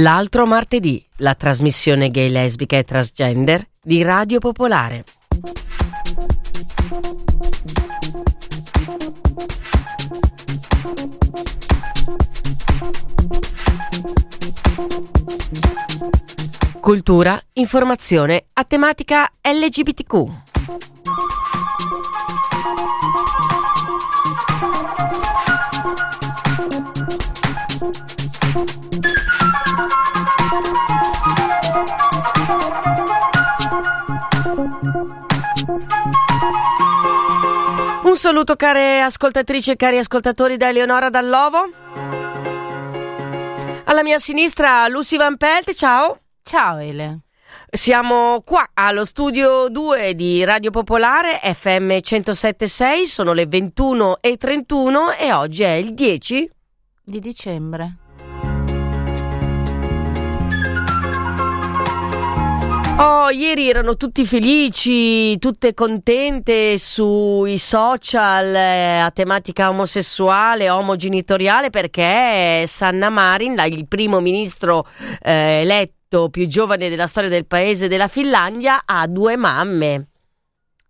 L'altro martedì, la trasmissione gay, lesbica e transgender di Radio Popolare. Cultura, informazione a tematica LGBTQ. Saluto care ascoltatrici e cari ascoltatori da Eleonora Dallovo. Alla mia sinistra Lucy Van Pelt, ciao. Ciao Ele. Siamo qua allo studio 2 di Radio Popolare FM 107.6, sono le 21.31 e oggi è il 10 di dicembre. Oh, ieri erano tutti felici, tutte contente sui social eh, a tematica omosessuale, omogenitoriale perché Sanna Marin, il primo ministro eh, eletto più giovane della storia del paese della Finlandia, ha due mamme.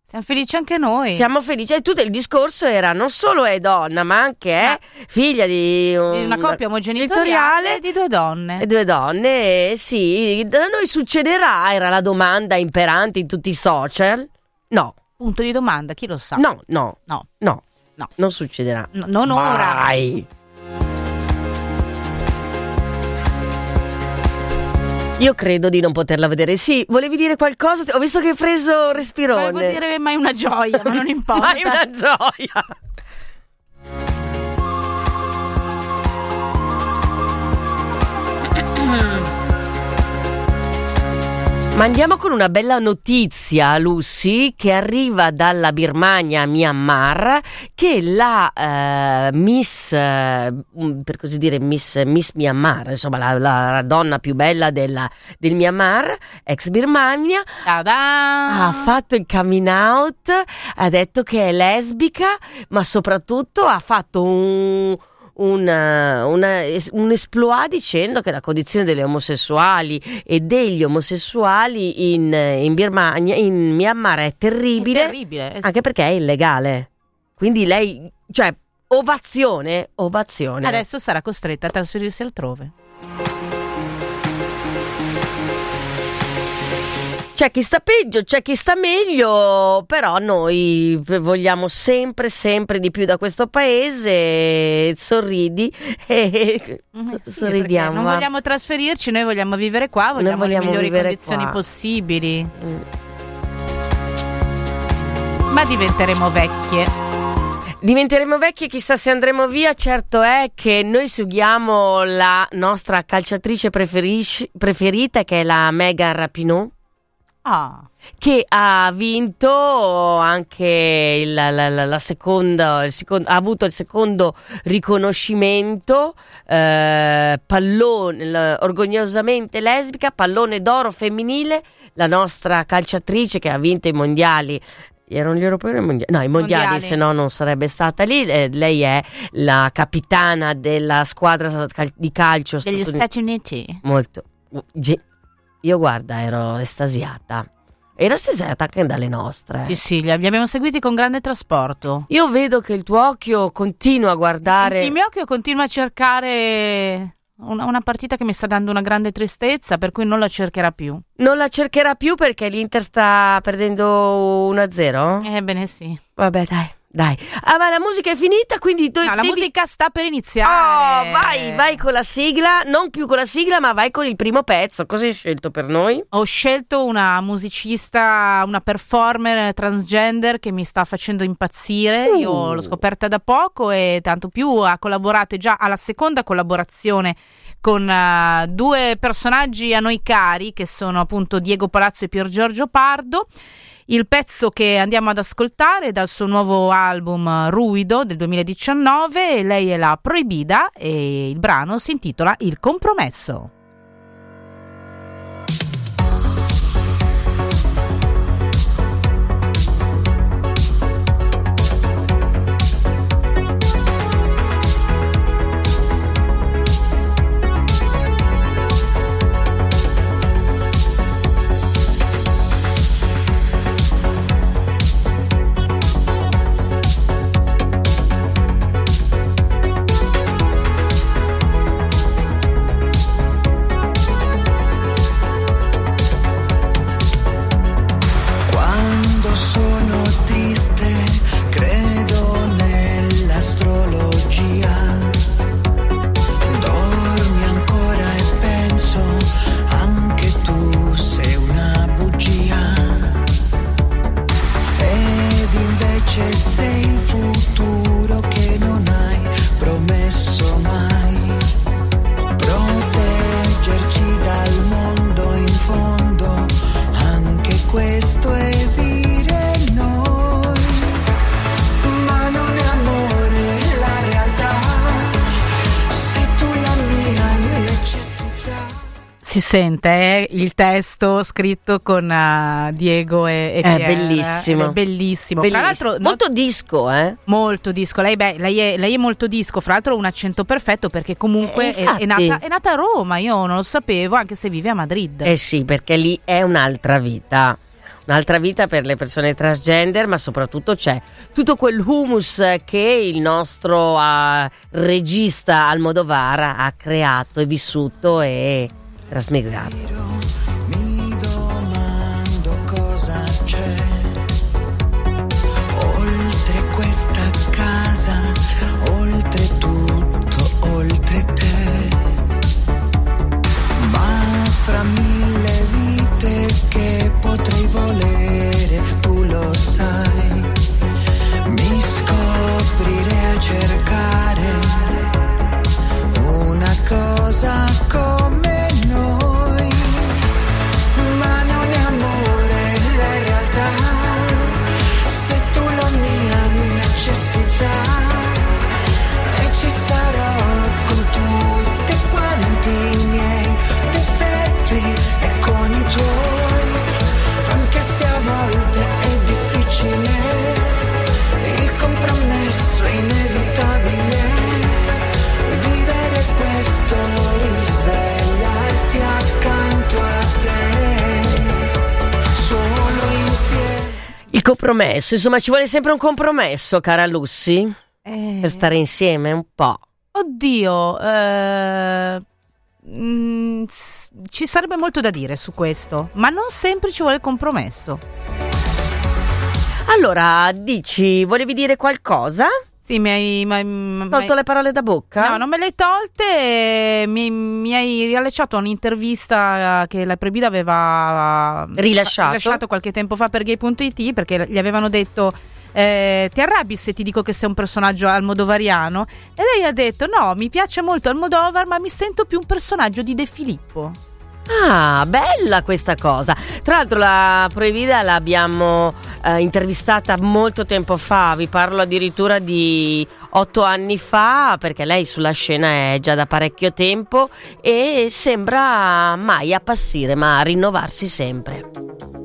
Siamo felici anche noi. Siamo felici. E tutto il discorso era non solo è donna, ma anche è figlia di, un, di una coppia omogenitoriale di due donne. E due donne, sì. Da noi succederà, era la domanda imperante in tutti i social. No. Punto di domanda, chi lo sa? No, no, no, no. no. Non succederà. No, non ora. Io credo di non poterla vedere. Sì, volevi dire qualcosa? Ho visto che hai preso respirone. Volevo dire mai una gioia, ma non importa. mai una gioia. Ma andiamo con una bella notizia, Lucy, che arriva dalla Birmania a Myanmar, che la uh, Miss, uh, per così dire, Miss, Miss Myanmar, insomma la, la, donna più bella della, del Myanmar, ex Birmania, Ta-da! ha fatto il coming out, ha detto che è lesbica, ma soprattutto ha fatto un una, una, un esploit dicendo che la condizione delle omosessuali e degli omosessuali in, in Birmania, in Myanmar è terribile, è terribile esatto. anche perché è illegale. Quindi lei, cioè, ovazione, ovazione. Adesso sarà costretta a trasferirsi altrove. C'è chi sta peggio, c'è chi sta meglio, però noi vogliamo sempre, sempre di più da questo paese. Sorridi e mm, sì, sorridiamo. Non vogliamo trasferirci, noi vogliamo vivere qua, vogliamo, vogliamo le migliori condizioni qua. possibili. Mm. Ma diventeremo vecchie. Diventeremo vecchie, chissà se andremo via. Certo è che noi seguiamo la nostra calciatrice preferita, che è la Megan Rapinoe Ah. Che ha vinto anche il, la, la, la seconda, secondo, ha avuto il secondo riconoscimento, eh, pallone, orgogliosamente lesbica, pallone d'oro femminile, la nostra calciatrice che ha vinto i mondiali erano gli europei o i mondiali? No, i mondiali, mondiali. se no non sarebbe stata lì. Eh, lei è la capitana della squadra di calcio degli Stati Uniti. Molto. Ge- io guarda, ero estasiata. Ero estasiata anche dalle nostre. Sì, sì, li abbiamo seguiti con grande trasporto. Io vedo che il tuo occhio continua a guardare. Il, il mio occhio continua a cercare una, una, partita che mi sta dando una grande tristezza, per cui non la cercherà più. Non la cercherà più perché l'Inter sta perdendo 1-0? Ebbene sì. Vabbè, dai. Dai, ah, ma la musica è finita, quindi tu no, la devi... musica sta per iniziare. Oh, vai, vai con la sigla, non più con la sigla, ma vai con il primo pezzo. Cosa hai scelto per noi? Ho scelto una musicista, una performer transgender che mi sta facendo impazzire. Uh. Io l'ho scoperta da poco e tanto più ha collaborato già alla seconda collaborazione con uh, due personaggi a noi cari che sono appunto Diego Palazzo e Pier Giorgio Pardo. Il pezzo che andiamo ad ascoltare dal suo nuovo album Ruido del 2019, lei è la Proibida e il brano si intitola Il compromesso. Si sente eh, il testo scritto con uh, Diego e, e È Pierre. bellissimo. È bellissimo. Tra Bellissimo. l'altro, no- molto disco, eh? molto disco. Lei, beh, lei, è, lei è molto disco, fra l'altro ha un accento perfetto perché comunque Eh, è, nata, è nata a Roma, io non lo sapevo, anche se vive a Madrid. Eh sì, perché lì è un'altra vita. Un'altra vita per le persone transgender, ma soprattutto c'è tutto quel humus che il nostro ah, regista Almodovar ha creato e vissuto e Rasmig compromesso, insomma, ci vuole sempre un compromesso, cara Lucy, Eh, per stare insieme un po'. Oddio, eh, mm, ci sarebbe molto da dire su questo, ma non sempre ci vuole compromesso. Allora, dici, volevi dire qualcosa? Sì, mi hai... ma- ma- Tolto le parole da bocca? No, non me le hai tolte, mi, mi hai riallacciato a un'intervista che la Prebida aveva Rilasciato. rilasciato qualche tempo fa per gay.it perché gli avevano detto eh, ti arrabbi se ti dico che sei un personaggio almodovariano? E lei ha detto no, mi piace molto Almodovar ma mi sento più un personaggio di De Filippo. Ah, bella questa cosa. Tra l'altro la Proibida l'abbiamo eh, intervistata molto tempo fa, vi parlo addirittura di otto anni fa, perché lei sulla scena è già da parecchio tempo e sembra mai appassire, ma rinnovarsi sempre.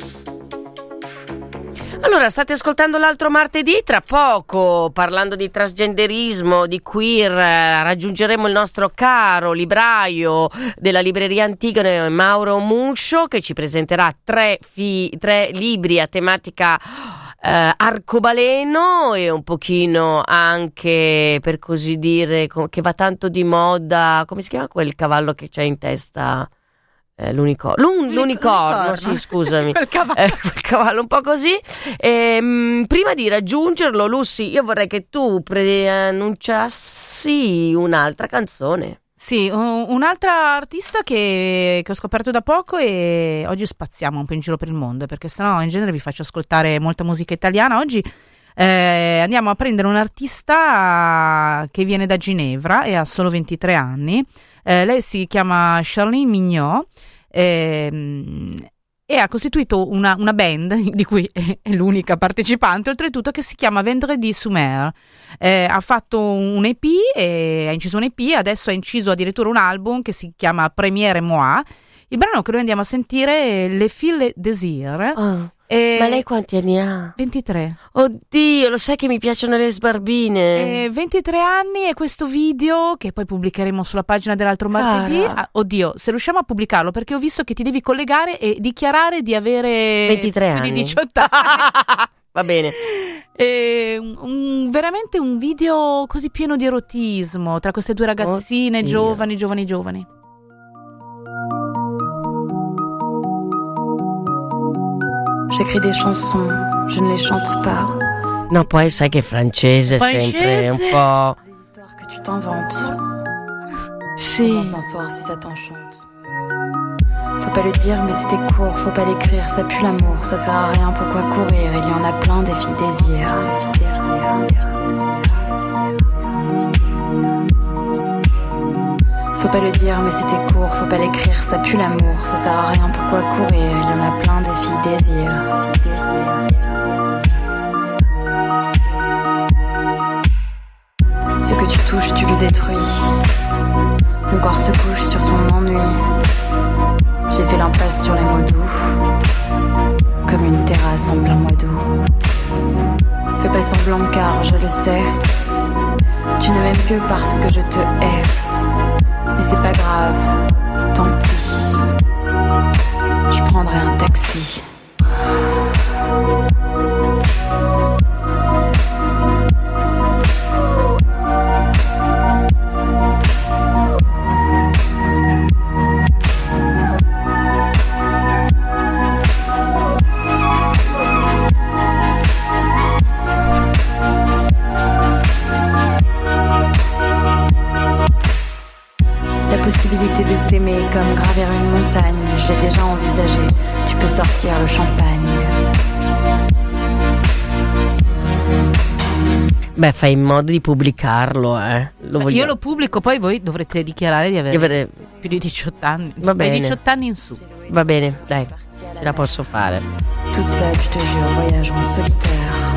Allora, state ascoltando l'altro martedì, tra poco, parlando di trasgenderismo, di queer, raggiungeremo il nostro caro libraio della libreria Antigone, Mauro Muscio, che ci presenterà tre, fi- tre libri a tematica eh, arcobaleno e un pochino anche, per così dire, che va tanto di moda, come si chiama quel cavallo che c'è in testa? Eh, l'unicorno, L'un- l'unicorno, l'unicorno. sì, scusami. Quel cavallo. Eh, quel cavallo un po' così. Ehm, prima di raggiungerlo, Lucy, io vorrei che tu preannunciassi un'altra canzone. Sì, un- un'altra artista che, che ho scoperto da poco e oggi spaziamo un po' in giro per il mondo perché sennò in genere vi faccio ascoltare molta musica italiana. Oggi eh, andiamo a prendere un artista che viene da Ginevra e ha solo 23 anni. Eh, lei si chiama Charlene Mignot ehm, e ha costituito una, una band di cui è, l'unica partecipante, oltretutto che si chiama Vendredi Sumer. Eh, ha fatto un EP, e ha inciso un EP, adesso ha inciso addirittura un album che si chiama Premiere Moi. Il brano che noi andiamo a sentire è Le Fille Désir. Oh, e- ma lei quanti anni ha? 23. Oddio, lo sai che mi piacciono le sbarbine. Eh, 23 anni e questo video che poi pubblicheremo sulla pagina dell'altro martedì. Ah, oddio, se riusciamo a pubblicarlo perché ho visto che ti devi collegare e dichiarare di avere 23 più anni. di 18 anni. Va bene. E un- veramente un video così pieno di erotismo tra queste due ragazzine Oddio. giovani, giovani, giovani. J'écris des chansons, je ne les chante pas. No, poi sai che francese Francese? sempre un po'. C'est des histoires que tu t'inventes. Sì. Commence d'un soir si ça t'enchante. Faut Faut pas le dire, mais c'était court. Faut pas l'écrire, ça pue l'amour. Ça sert à rien, pourquoi courir? Il y en a plein des filles désir. Faut pas le dire, mais c'était court. Faut pas l'écrire, ça pue l'amour. Ça sert à rien, pourquoi courir? Il y en a plein des filles désir. Ce que tu touches, tu le détruis. Mon corps se couche sur ton ennui. J'ai fait l'impasse sur les mots doux, comme une terrasse en plein mois d'août. Fais pas semblant car je le sais, tu ne m'aimes que parce que je te hais. Mais c'est pas grave, tant pis. Je prendrai un taxi. Possibilité de t'aimer comme gravir une montagne, je l'ai déjà envisagé. Tu peux sortir le champagne. Beh, fai in modo di pubblicarlo, eh. Lo Io lo pubblico, poi voi dovrete dichiarare di avere avere- più di 18 anni. Va Dai bene. 18 anni in su. Va bene, dai, ce la posso fare. Toute seule, je te jure, voyage en solitaire.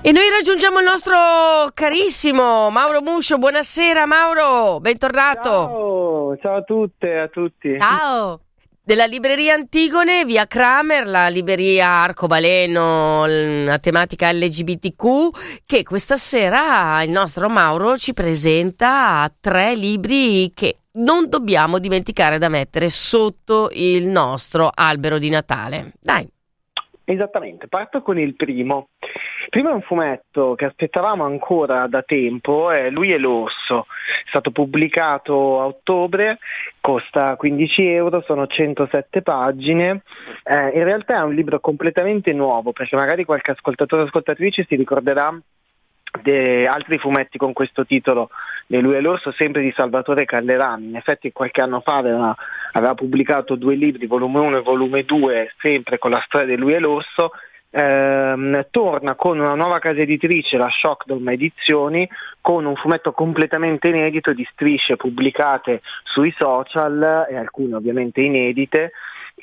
E noi raggiungiamo il nostro carissimo Mauro Muscio. Buonasera Mauro, bentornato. Ciao, ciao a tutte e a tutti. Ciao! Della libreria Antigone, via Kramer, la libreria Arcobaleno, la tematica LGBTQ, che questa sera il nostro Mauro ci presenta tre libri che non dobbiamo dimenticare da mettere sotto il nostro albero di Natale. Dai, Esattamente, parto con il primo. Il primo è un fumetto che aspettavamo ancora da tempo, è Lui e l'orso, è stato pubblicato a ottobre, costa 15 euro, sono 107 pagine, Eh, in realtà è un libro completamente nuovo perché magari qualche ascoltatore o ascoltatrice si ricorderà di altri fumetti con questo titolo di Lui e l'orso, sempre di Salvatore Callerani, in effetti qualche anno fa aveva aveva pubblicato due libri, volume 1 e volume 2, sempre con la storia di lui e l'orso. Ehm, torna con una nuova casa editrice, la Shockdome Edizioni, con un fumetto completamente inedito di strisce pubblicate sui social e alcune ovviamente inedite.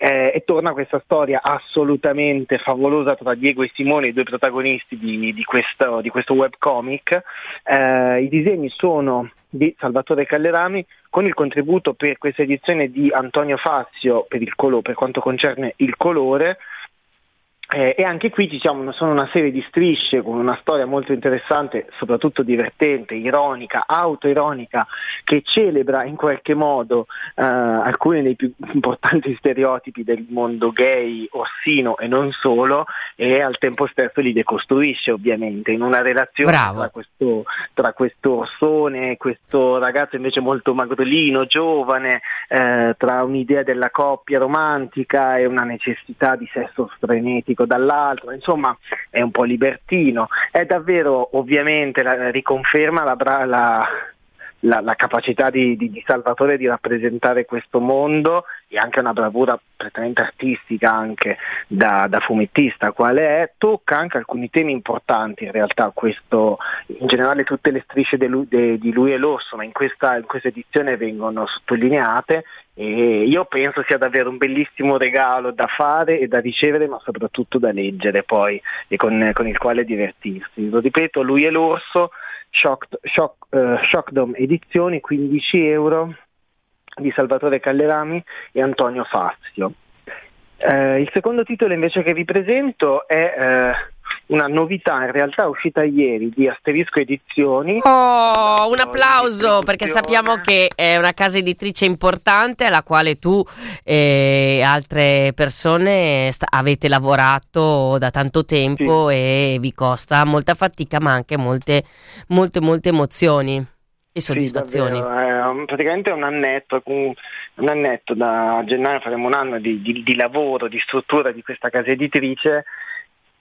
eh, e torna questa storia assolutamente favolosa tra Diego e Simone, i due protagonisti di, di questo, di questo webcomic. Eh, I disegni sono di Salvatore Callerami con il contributo per questa edizione di Antonio Fazio per, colo- per quanto concerne il colore. Eh, e anche qui diciamo, sono una serie di strisce con una storia molto interessante, soprattutto divertente, ironica, autoironica, che celebra in qualche modo eh, alcuni dei più importanti stereotipi del mondo gay, orsino e non solo, e al tempo stesso li decostruisce ovviamente in una relazione Bravo. tra questo, tra questo orsone e questo ragazzo invece molto magrolino, giovane, eh, tra un'idea della coppia romantica e una necessità di sesso frenetico dall'altro, insomma è un po' libertino, è davvero ovviamente la, riconferma la, la, la- la capacità di, di- di Salvatore di rappresentare questo mondo e anche una bravura prettamente artistica anche da, da fumettista quale è, tocca anche alcuni temi importanti in realtà questo, in generale tutte le strisce de lui- de- di lui e l'orso ma in questa, in questa edizione vengono sottolineate e io penso sia davvero un bellissimo regalo da fare e da ricevere ma soprattutto da leggere poi e con, con il quale divertirsi. Lo ripeto, lui e l'orso, Shock, Shock, eh, Shockdome Edizioni, 15 euro di Salvatore Callerami e Antonio Fazio. Eh, il secondo titolo invece che vi presento è eh, una novità in realtà uscita ieri di Asterisco Edizioni. Oh, un applauso perché sappiamo che è una casa editrice importante alla quale tu e altre persone sta- avete lavorato da tanto tempo e vi costa molta fatica ma anche molte, molte, molte emozioni e soddisfazioni. Sì, davvero, è praticamente un annetto, un, un annetto da gennaio faremo un anno di, di- di lavoro, di struttura di questa casa editrice.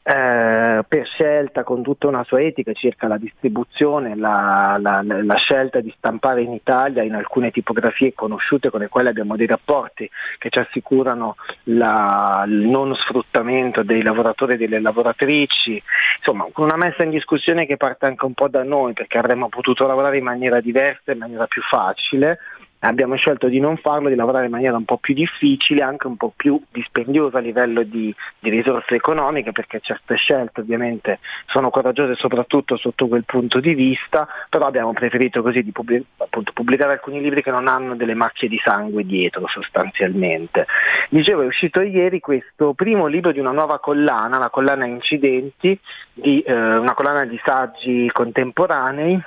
Eh, per scelta con tutta una sua etica circa la distribuzione, la, la, la, scelta di stampare in Italia in alcune tipografie conosciute con le quali abbiamo dei rapporti che ci assicurano la, il non sfruttamento dei lavoratori e delle lavoratrici, insomma una messa in discussione che parte anche un po' da noi perché avremmo potuto lavorare in maniera diversa, in maniera più facile abbiamo scelto di non farlo, di lavorare in maniera un po' più difficile, anche un po' più dispendiosa a livello di, di risorse economiche, perché certe scelte ovviamente sono coraggiose soprattutto sotto quel punto di vista, però abbiamo preferito così di pubblic- appunto, pubblicare alcuni libri che non hanno delle macchie di sangue dietro sostanzialmente. Dicevo, è uscito ieri questo primo libro di una nuova collana, la collana Incidenti, di, eh, una collana di saggi contemporanei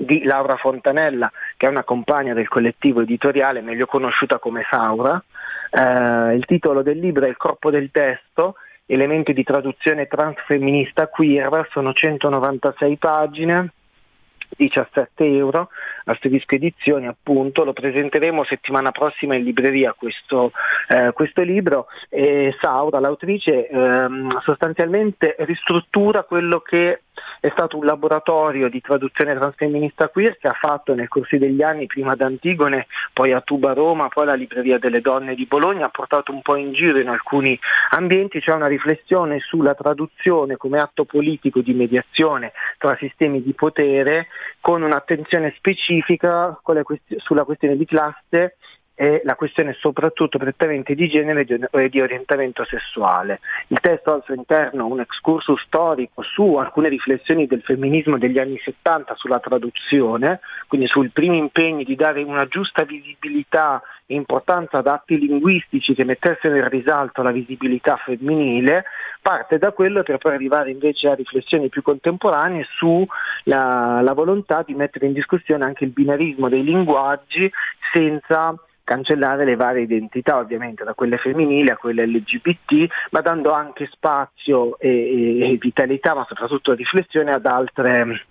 di Laura Fontanella, che è una compagna del collettivo editoriale, meglio conosciuta come Saura. Eh, il titolo del libro è Il corpo del testo, elementi di traduzione transfemminista queer, sono 196 pagine. 17 euro, asterisco edizioni appunto, lo presenteremo settimana prossima in libreria questo, eh, questo libro e Saura, l'autrice, ehm, sostanzialmente ristruttura quello che è stato un laboratorio di traduzione transfemminista queer che ha fatto nel corso degli anni prima ad Antigone, poi a Tuba Roma, poi alla Libreria delle Donne di Bologna, ha portato un po' in giro in alcuni ambienti, c'è una riflessione sulla traduzione come atto politico di mediazione tra sistemi di potere con un'attenzione specifica sulla questione di classe e la questione soprattutto prettamente di genere e di orientamento sessuale. Il testo al suo interno un excursus storico su alcune riflessioni del femminismo degli anni 70 sulla traduzione, quindi sui primi impegni di dare una giusta visibilità e importanza ad atti linguistici che mettessero in risalto la visibilità femminile, parte da quello per poi arrivare invece a riflessioni più contemporanee sulla la volontà di mettere in discussione anche il binarismo dei linguaggi senza cancellare le varie identità, ovviamente da quelle femminili a quelle LGBT, ma dando anche spazio e, e vitalità, ma soprattutto riflessione ad altre,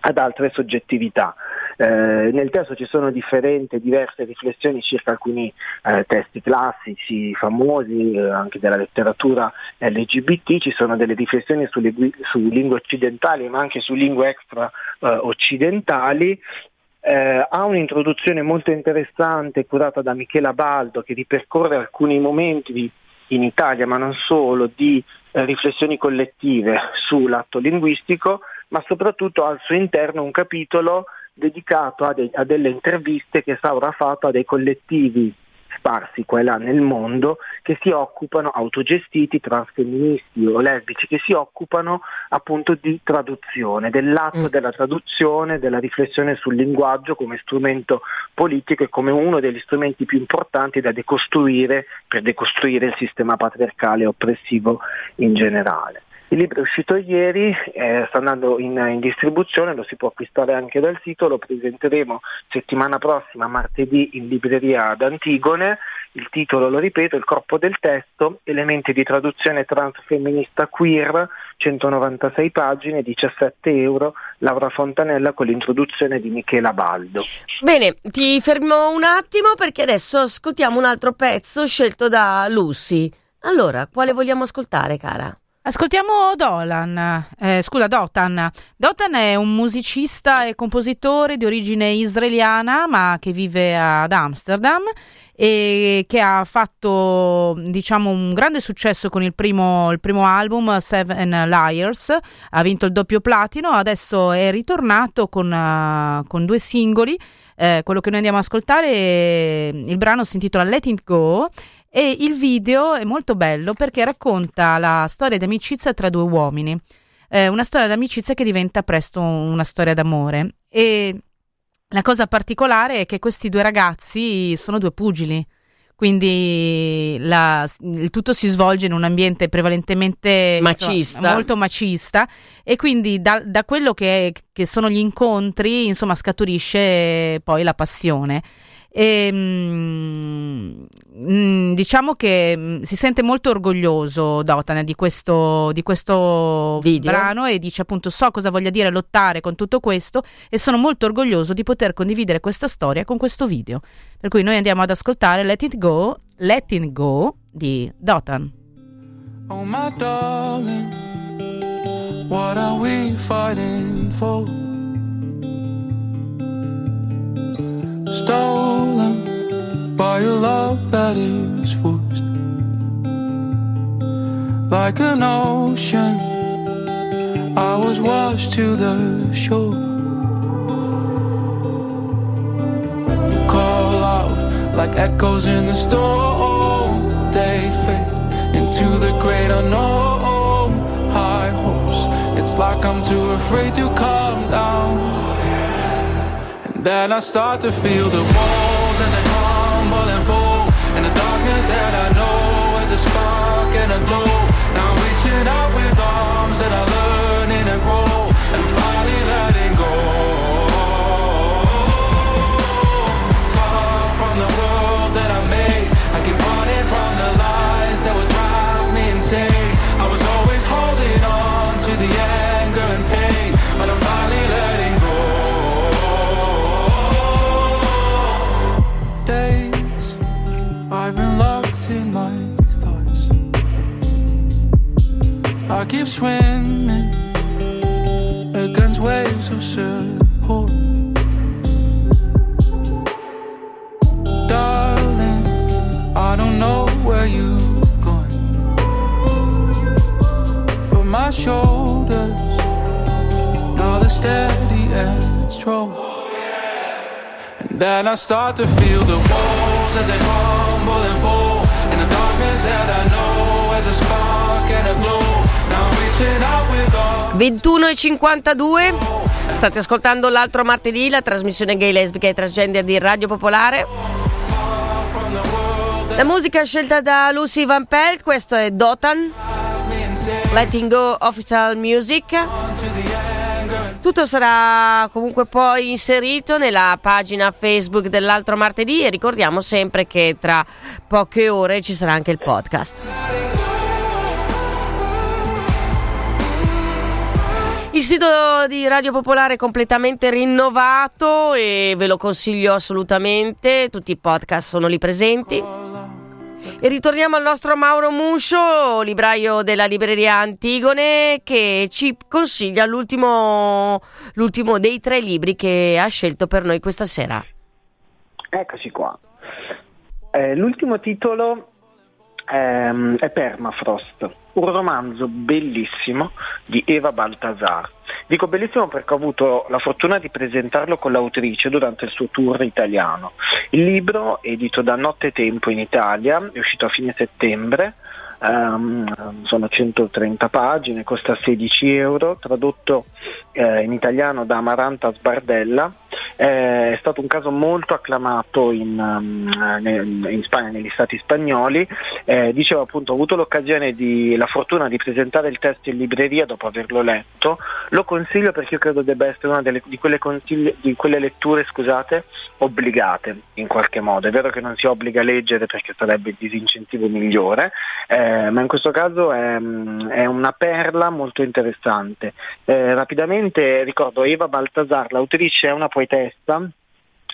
ad altre soggettività. Eh, nel testo ci sono differenti, diverse riflessioni circa alcuni eh, testi classici, famosi, eh, anche della letteratura LGBT, ci sono delle riflessioni sulle, su lingue occidentali ma anche su lingue extra eh, occidentali eh, ha un'introduzione molto interessante curata da Michela Baldo che ripercorre alcuni momenti di, in Italia, ma non solo, di eh, riflessioni collettive sull'atto linguistico, ma soprattutto al suo interno un capitolo dedicato a, de- a delle interviste che Saura ha fatto a dei collettivi sparsi qua e là nel mondo che si occupano, autogestiti, transfemministi o lesbici, che si occupano appunto di traduzione, dell'atto mm. della traduzione, della riflessione sul linguaggio come strumento politico e come uno degli strumenti più importanti da decostruire per decostruire il sistema patriarcale oppressivo in generale. Il libro è uscito ieri, eh, sta andando in, in, distribuzione, lo si può acquistare anche dal sito, lo presenteremo settimana prossima, martedì, in libreria ad Antigone. Il titolo, lo ripeto, Il corpo del testo, elementi di traduzione transfemminista queer, 196 pagine, 17 euro, Laura Fontanella con l'introduzione di Michela Baldo. Bene, ti fermo un attimo perché adesso ascoltiamo un altro pezzo scelto da Lucy. Allora, quale vogliamo ascoltare, cara? Ascoltiamo Dolan, eh, scusa Dotan. Dotan è un musicista e compositore di origine israeliana ma che vive ad Amsterdam e che ha fatto diciamo un grande successo con il primo, il primo album Seven Liars, ha vinto il doppio platino, adesso è ritornato con, uh, con due singoli. Eh, quello che noi andiamo ad ascoltare, il brano si intitola Let It Go e il video è molto bello perché racconta la storia di amicizia tra due uomini, eh, una storia d'amicizia che diventa presto una storia d'amore e la cosa particolare è che questi due ragazzi sono due pugili, quindi la, il tutto si svolge in un ambiente prevalentemente macista. Insomma, molto macista e quindi da, da quello che, che, sono gli incontri insomma scaturisce poi la passione. E, mh, mm, diciamo che mm, si sente molto orgoglioso Dotan di questo, di questo brano e dice appunto so cosa voglia dire lottare con tutto questo e sono molto orgoglioso di poter condividere questa storia con questo video. Per cui noi andiamo ad ascoltare Let It Go, Let It Go di Dotan. Oh my darling What are we fighting for? Stolen by a love that is forced. Like an ocean, I was washed to the shore. You call out like echoes in the storm. They fade into the great unknown. High hopes, it's like I'm too afraid to come down. Then I start to feel the walls as they crumble and fall. And the darkness that I know is a spark and a glow. Now I'm reaching out with arms that are learning to grow. And finally letting go. Far from the world that I made. I keep running from the lies that would drive me insane. I was always holding on to the anger been locked in my thoughts. I keep swimming against waves of support. Darling, I don't know where you've gone, but my shoulders now they're steady and strong. And then I start to feel the walls as they crumble and fall. In the darkness that I know as a spark and a glow. Now I'm reaching out with all. 21 e 52. State ascoltando l'altro martedì, la trasmissione gay, lesbica e transgender di Radio Popolare. La musica scelta da Lucy Van Pelt, questo è Dotan, Letting Go Official Music. Tutto sarà comunque poi inserito nella pagina Facebook dell'altro martedì e ricordiamo sempre che tra poche ore ci sarà anche il podcast. Il sito di Radio Popolare è completamente rinnovato e ve lo consiglio assolutamente, tutti i podcast sono lì presenti. E ritorniamo al nostro Mauro Muscio, libraio della libreria Antigone, che ci consiglia l'ultimo, l'ultimo dei tre libri che ha scelto per noi questa sera. Eccoci qua. Eh, l'ultimo titolo ehm, è Permafrost, un romanzo bellissimo di Eva Baltasar. Dico bellissimo perché ho avuto la fortuna di presentarlo con l'autrice durante il suo tour italiano. Il libro, edito da Notte Tempo in Italia, è uscito a fine settembre, ehm, sono 130 pagine, costa 16 euro, tradotto eh, in italiano da Amaranta Sbardella. Eh, è stato un caso molto acclamato in, um, in Spagna, negli stati spagnoli. Eh, dicevo appunto, ho avuto l'occasione di, la fortuna di presentare il testo in libreria dopo averlo letto. Lo consiglio perché io credo debba essere una delle, di, quelle di quelle letture scusate, obbligate in qualche modo. È vero che non si obbliga a leggere perché sarebbe il disincentivo migliore, eh, ma in questo caso è, è una perla molto interessante. Eh, rapidamente ricordo Eva Baltasar, l'autrice è una poetessa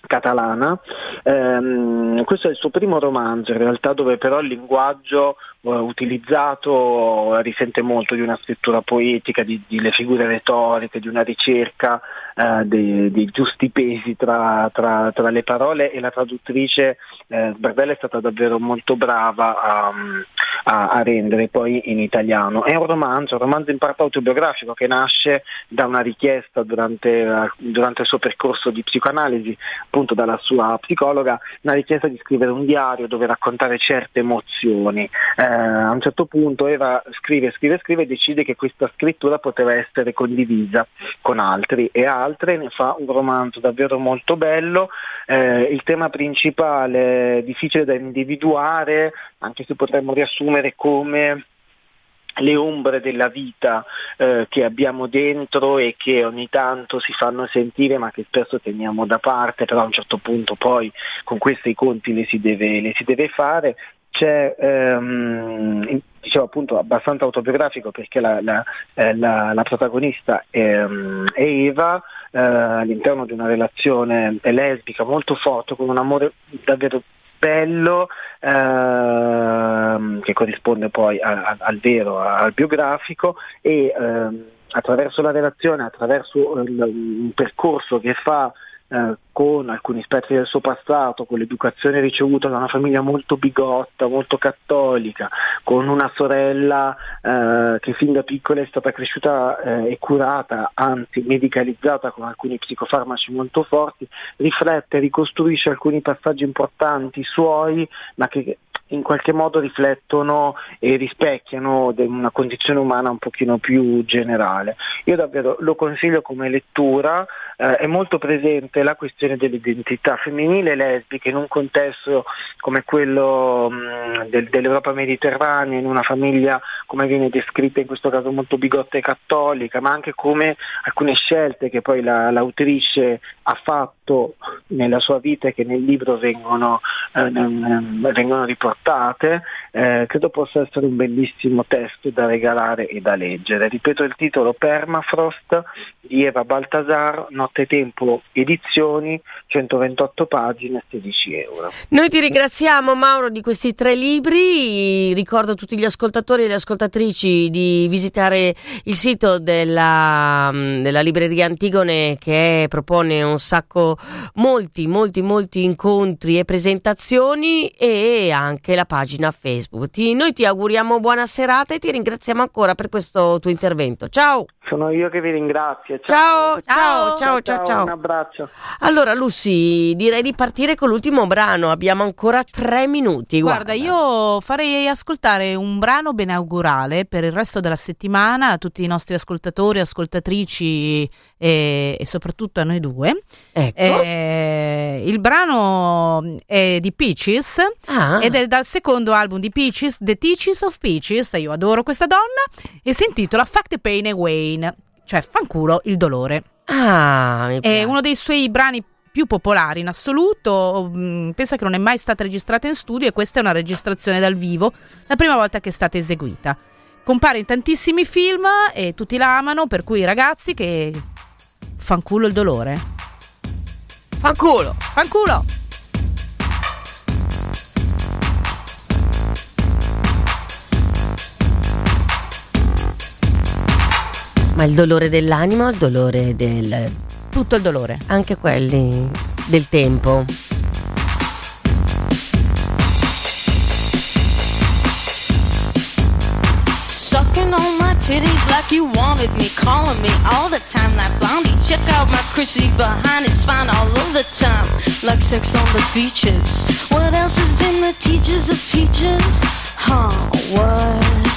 catalana. Ehm, questo è il suo primo romanzo, in realtà, dove però il linguaggio utilizzato risente molto di una scrittura poetica, di, di le figure retoriche, di una ricerca eh, dei, dei giusti pesi tra, tra- tra le parole e la traduttrice eh, Bardella è stata davvero molto brava a, a- a rendere poi in italiano. È un romanzo, un romanzo in parte autobiografico che nasce da una richiesta durante, durante il suo percorso di psicoanalisi, appunto dalla sua psicologa, una richiesta di scrivere un diario dove raccontare certe emozioni. Eh, a un certo punto Eva scrive, scrive, scrive e decide che questa scrittura poteva essere condivisa con altri e altre, ne fa un romanzo davvero molto bello. Eh, il tema principale difficile da individuare, anche se potremmo riassumere come le ombre della vita eh, che abbiamo dentro e che ogni tanto si fanno sentire ma che spesso teniamo da parte, però a un certo punto poi con questi conti le si deve, le si deve fare. C'è ehm, dicevo appunto abbastanza autobiografico perché la, la- eh, la- la protagonista è, ehm, è Eva eh, all'interno di una relazione lesbica molto forte con un amore davvero bello ehm, che corrisponde poi a- a- al vero, al biografico e ehm, attraverso la relazione, attraverso il, un percorso che fa eh, con alcuni aspetti del suo passato, con l'educazione ricevuta da una famiglia molto bigotta, molto cattolica, con una sorella eh, che fin da piccola è stata cresciuta eh, e curata, anzi medicalizzata con alcuni psicofarmaci molto forti, riflette, ricostruisce alcuni passaggi importanti suoi, ma che in qualche modo riflettono e rispecchiano una condizione umana un pochino più generale. Io davvero lo consiglio come lettura, eh, è molto presente la questione dell'identità femminile e lesbica in un contesto come quello mh, del, dell'Europa mediterranea, in una famiglia come viene descritta in questo caso molto bigotta e cattolica, ma anche come alcune scelte che poi la, l'autrice ha fatto nella sua vita e che nel libro vengono, eh, vengono riportate, eh, credo possa essere un bellissimo testo da regalare e da leggere. Ripeto il titolo Permafrost di Eva Baltasar, Nottetempo Edizioni, 128 pagine, 16 euro. Noi ti ringraziamo Mauro di questi tre libri, ricordo a tutti gli ascoltatori e le ascoltatrici di visitare il sito della, della libreria Antigone che propone un sacco, molti, molti, molti incontri e presentazioni e anche la pagina Facebook. Ti, noi ti auguriamo buona serata e ti ringraziamo ancora per questo tuo intervento. Ciao! Sono io che vi ringrazio. Ciao, ciao, ciao, ciao, ciao. ciao. Un abbraccio. Allora, Lucy, direi di partire con l'ultimo brano. Abbiamo ancora tre minuti. Guarda, guarda. io farei ascoltare un brano benaugurale per il resto della settimana a tutti i nostri ascoltatori, ascoltatrici e, e soprattutto a noi due. Ecco. Eh, il brano è di Peaches Ah. ed è dal secondo album di Peaches, The Teaches of Peaches. Io adoro questa donna e si intitola Fuck the Pain Away, cioè fanculo il dolore. Ah, È uno dei suoi brani più popolari in assoluto. mm, Pensa che non è mai stata registrata in studio e questa è una registrazione dal vivo, la prima volta che è stata eseguita. Compare in tantissimi film e tutti la amano, per cui ragazzi che fanculo il dolore. Fanculo. Fanculo! Ma il dolore dell'anima o il dolore del... Tutto il dolore. anche quelli del tempo? Titties like you wanted me, calling me all the time like blondie. Check out my Chrissy behind, it's fine all of the time, like sex on the beaches. What else is in the teachers of peaches? Huh, what?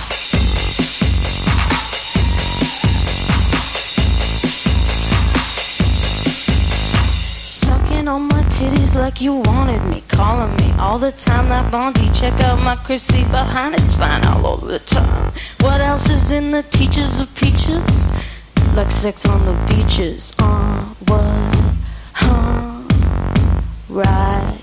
Sucking on my titties like you wanted me, calling me all the time That Bondi. Check out my Chrissy behind, it's fine all over the time. What else is in the teachers of peaches? Like sex on the beaches. Uh, what? Huh? Right.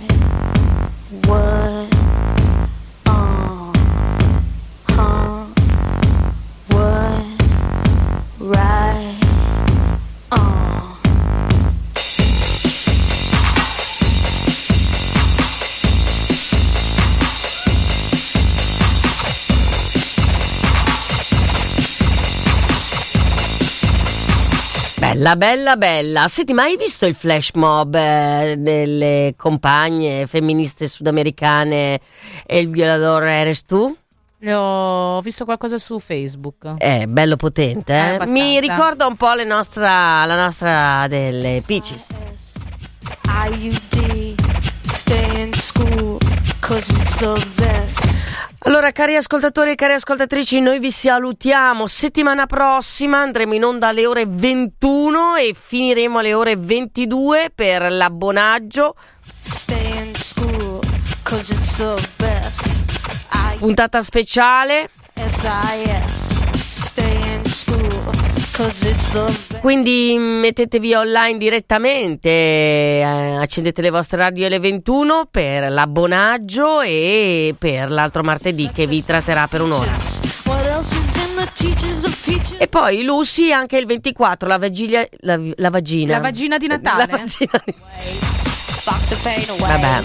Bella, bella, bella. Senti, ma hai visto il flash mob eh, delle compagne femministe sudamericane e il violatore eres tu? Ho visto qualcosa su Facebook. È bello potente, Eh, eh? Mi ricorda un po' le nostra, la nostra delle Peaches. IUD, stay in school, cause it's the best. Allora, cari ascoltatori e cari ascoltatrici, noi vi salutiamo. Settimana prossima andremo in onda alle ore 21 e finiremo alle ore 22 per l'abbonaggio. Stay in school, cause it's the best. Puntata speciale. SIS, stay in school, Quindi mettetevi online direttamente, eh, accendete le vostre radio alle 21 per l'abbonaggio e per l'altro martedì che vi tratterà per un'ora. E poi Lucy anche il 24, la, vagilia, la, la vagina. La vagina di Natale? La vagina di-. Vabbè,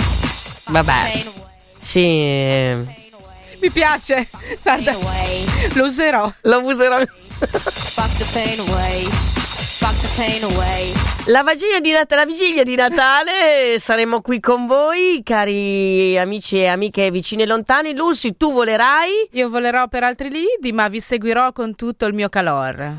vabbè. Sì. Mi piace. Guarda, lo userò. Lo userò. Fuck the pain away. Fuck the pain away. La vigilia, di Nat- la vigilia di Natale saremo qui con voi, cari amici e amiche vicini e lontani. Lucy, tu volerai? Io volerò per altri lidi, ma vi seguirò con tutto il mio calor.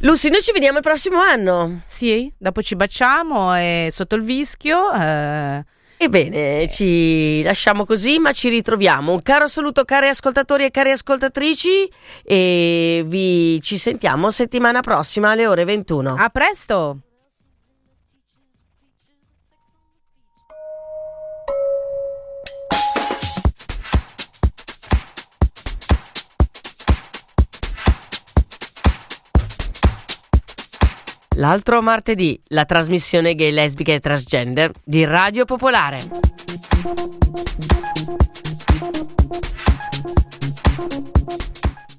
Lucy, noi ci vediamo il prossimo anno. Sì, dopo ci baciamo e sotto il vischio. eh, Ebbene, ci lasciamo così, ma ci ritroviamo. Un caro saluto, cari ascoltatori e cari ascoltatrici, e vi ci sentiamo settimana prossima alle ore 21. a presto! L'altro martedì, la trasmissione gay, lesbica e transgender di Radio Popolare.